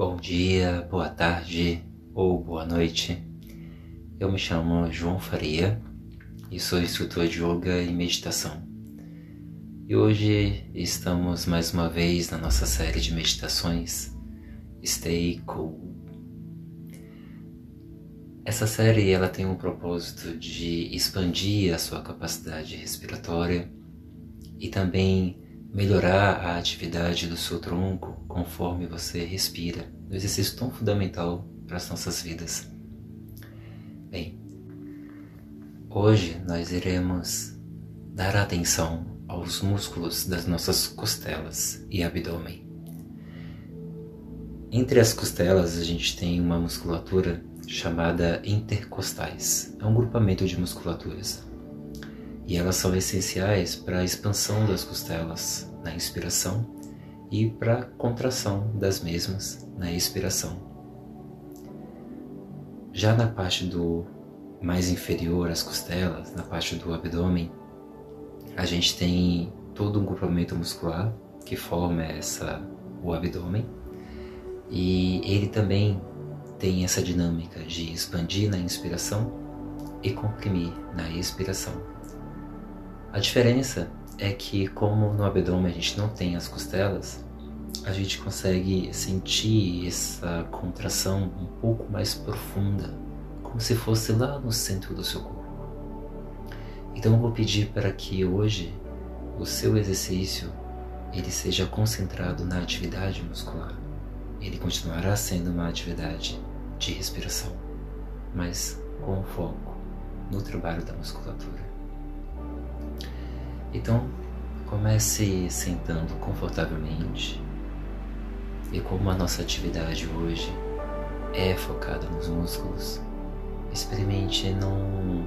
Bom dia, boa tarde ou boa noite. Eu me chamo João Faria e sou instrutor de yoga e meditação. E hoje estamos mais uma vez na nossa série de meditações Stay Cool. Essa série ela tem o propósito de expandir a sua capacidade respiratória e também melhorar a atividade do seu tronco conforme você respira, um exercício tão fundamental para as nossas vidas. Bem, hoje nós iremos dar atenção aos músculos das nossas costelas e abdômen. Entre as costelas a gente tem uma musculatura chamada intercostais. É um grupamento de musculaturas e elas são essenciais para a expansão das costelas na inspiração e para contração das mesmas na expiração. Já na parte do mais inferior às costelas, na parte do abdômen, a gente tem todo um grupamento muscular que forma essa o abdômen e ele também tem essa dinâmica de expandir na inspiração e comprimir na expiração. A diferença é que, como no abdômen a gente não tem as costelas, a gente consegue sentir essa contração um pouco mais profunda, como se fosse lá no centro do seu corpo. Então eu vou pedir para que hoje o seu exercício ele seja concentrado na atividade muscular. Ele continuará sendo uma atividade de respiração, mas com foco no trabalho da musculatura. Então, comece sentando confortavelmente. E como a nossa atividade hoje é focada nos músculos, experimente não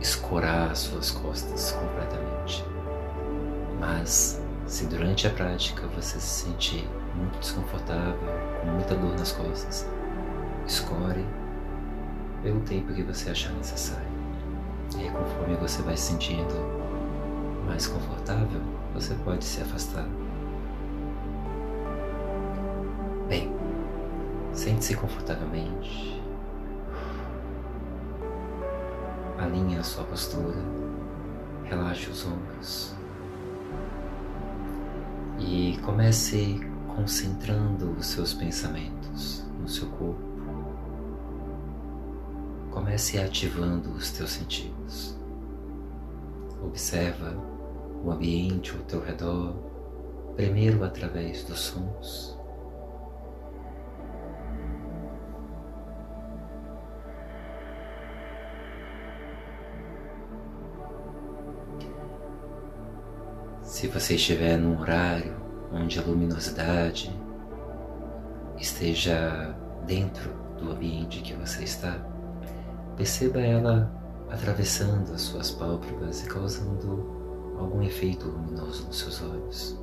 escorar as suas costas completamente. Mas, se durante a prática você se sentir muito desconfortável, com muita dor nas costas, escore pelo tempo que você achar necessário. E aí, conforme você vai se sentindo mais confortável, você pode se afastar. Bem, sente-se confortavelmente. Alinhe a sua postura, relaxe os ombros e comece concentrando os seus pensamentos no seu corpo. Comece ativando os teus sentidos. Observa o ambiente ao teu redor, primeiro através dos sons. Se você estiver num horário onde a luminosidade esteja dentro do ambiente que você está, perceba ela atravessando as suas pálpebras e causando algum efeito luminoso nos seus olhos.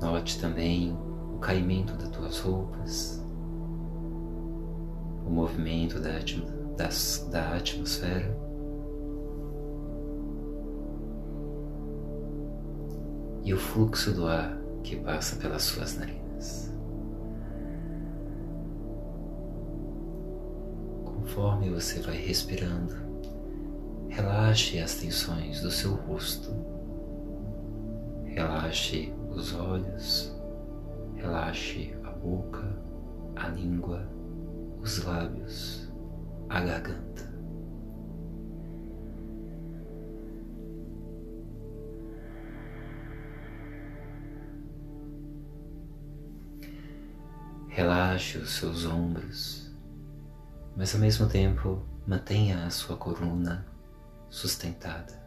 Note também o caimento das tuas roupas, o movimento da, das, da atmosfera. E o fluxo do ar que passa pelas suas narinas. Conforme você vai respirando, Relaxe as tensões do seu rosto. Relaxe os olhos. Relaxe a boca, a língua, os lábios, a garganta. Relaxe os seus ombros, mas ao mesmo tempo mantenha a sua coluna sustentada.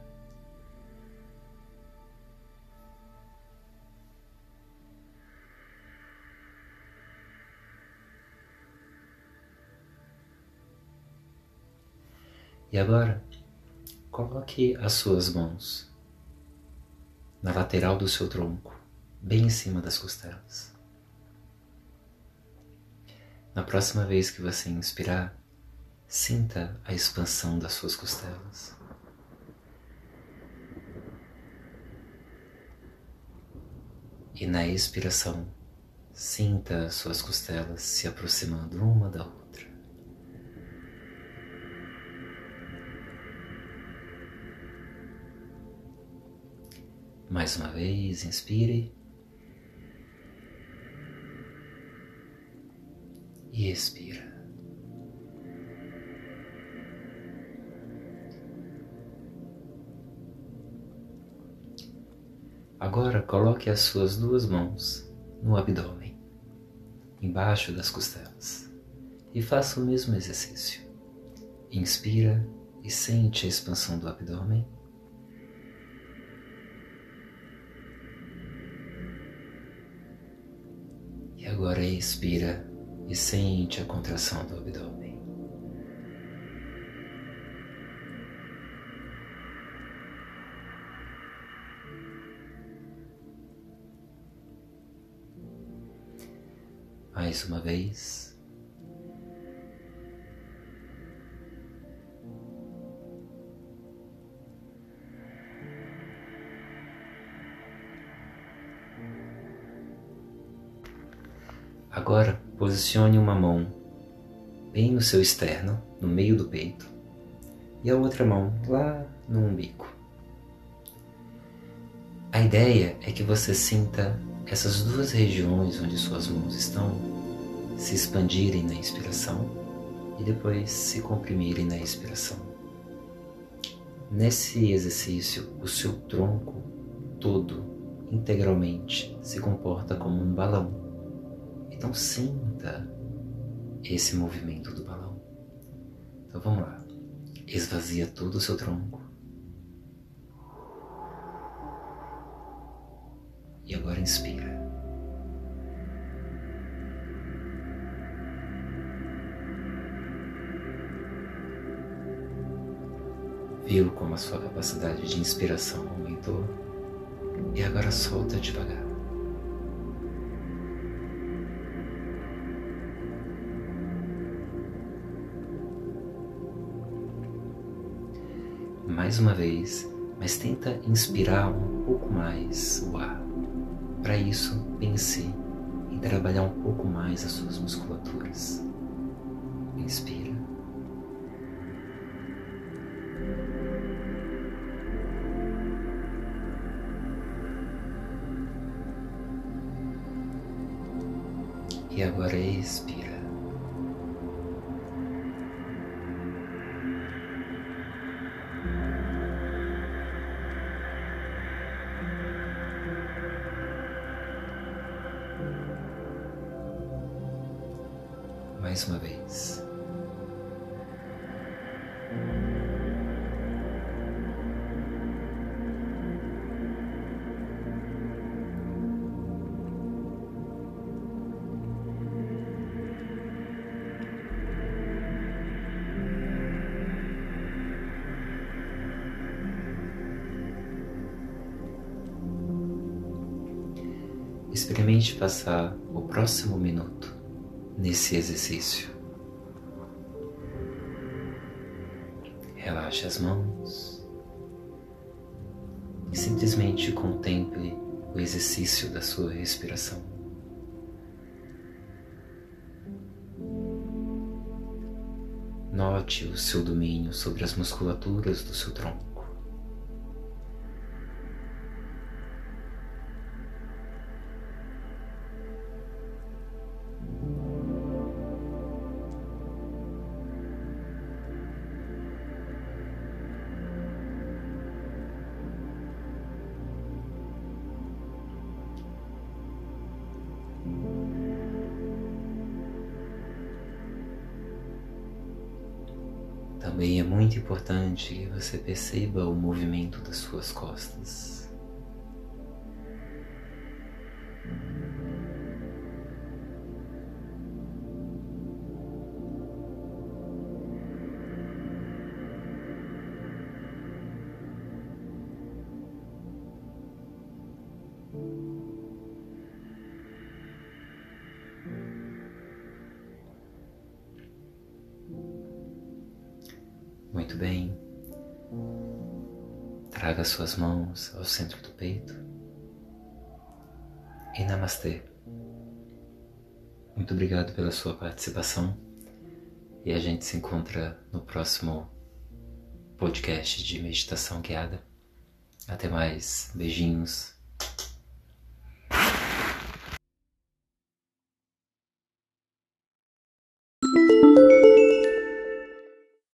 E agora, coloque as suas mãos na lateral do seu tronco, bem em cima das costelas. Na próxima vez que você inspirar, sinta a expansão das suas costelas. E na expiração, sinta suas costelas se aproximando uma da outra. Mais uma vez, inspire. E expira. Agora coloque as suas duas mãos no abdômen, embaixo das costelas, e faça o mesmo exercício. Inspira e sente a expansão do abdômen. E agora expira e sente a contração do abdômen. Mais uma vez. Agora posicione uma mão bem no seu externo, no meio do peito, e a outra mão lá no umbigo. A ideia é que você sinta essas duas regiões onde suas mãos estão se expandirem na inspiração e depois se comprimirem na expiração. Nesse exercício, o seu tronco todo, integralmente, se comporta como um balão. Então sinta esse movimento do balão. Então vamos lá. Esvazia todo o seu tronco. E agora inspira. Viu como a sua capacidade de inspiração aumentou e agora solta devagar. Mais uma vez, mas tenta inspirar um pouco mais o ar. Para isso, pense em trabalhar um pouco mais as suas musculaturas. Inspira. E agora expira. Experimente passar o próximo minuto nesse exercício. Relaxe as mãos e simplesmente contemple o exercício da sua respiração. Note o seu domínio sobre as musculaturas do seu tronco. Também é muito importante que você perceba o movimento das suas costas. Muito bem. Traga suas mãos ao centro do peito. e Namastê. Muito obrigado pela sua participação e a gente se encontra no próximo podcast de meditação guiada. Até mais, beijinhos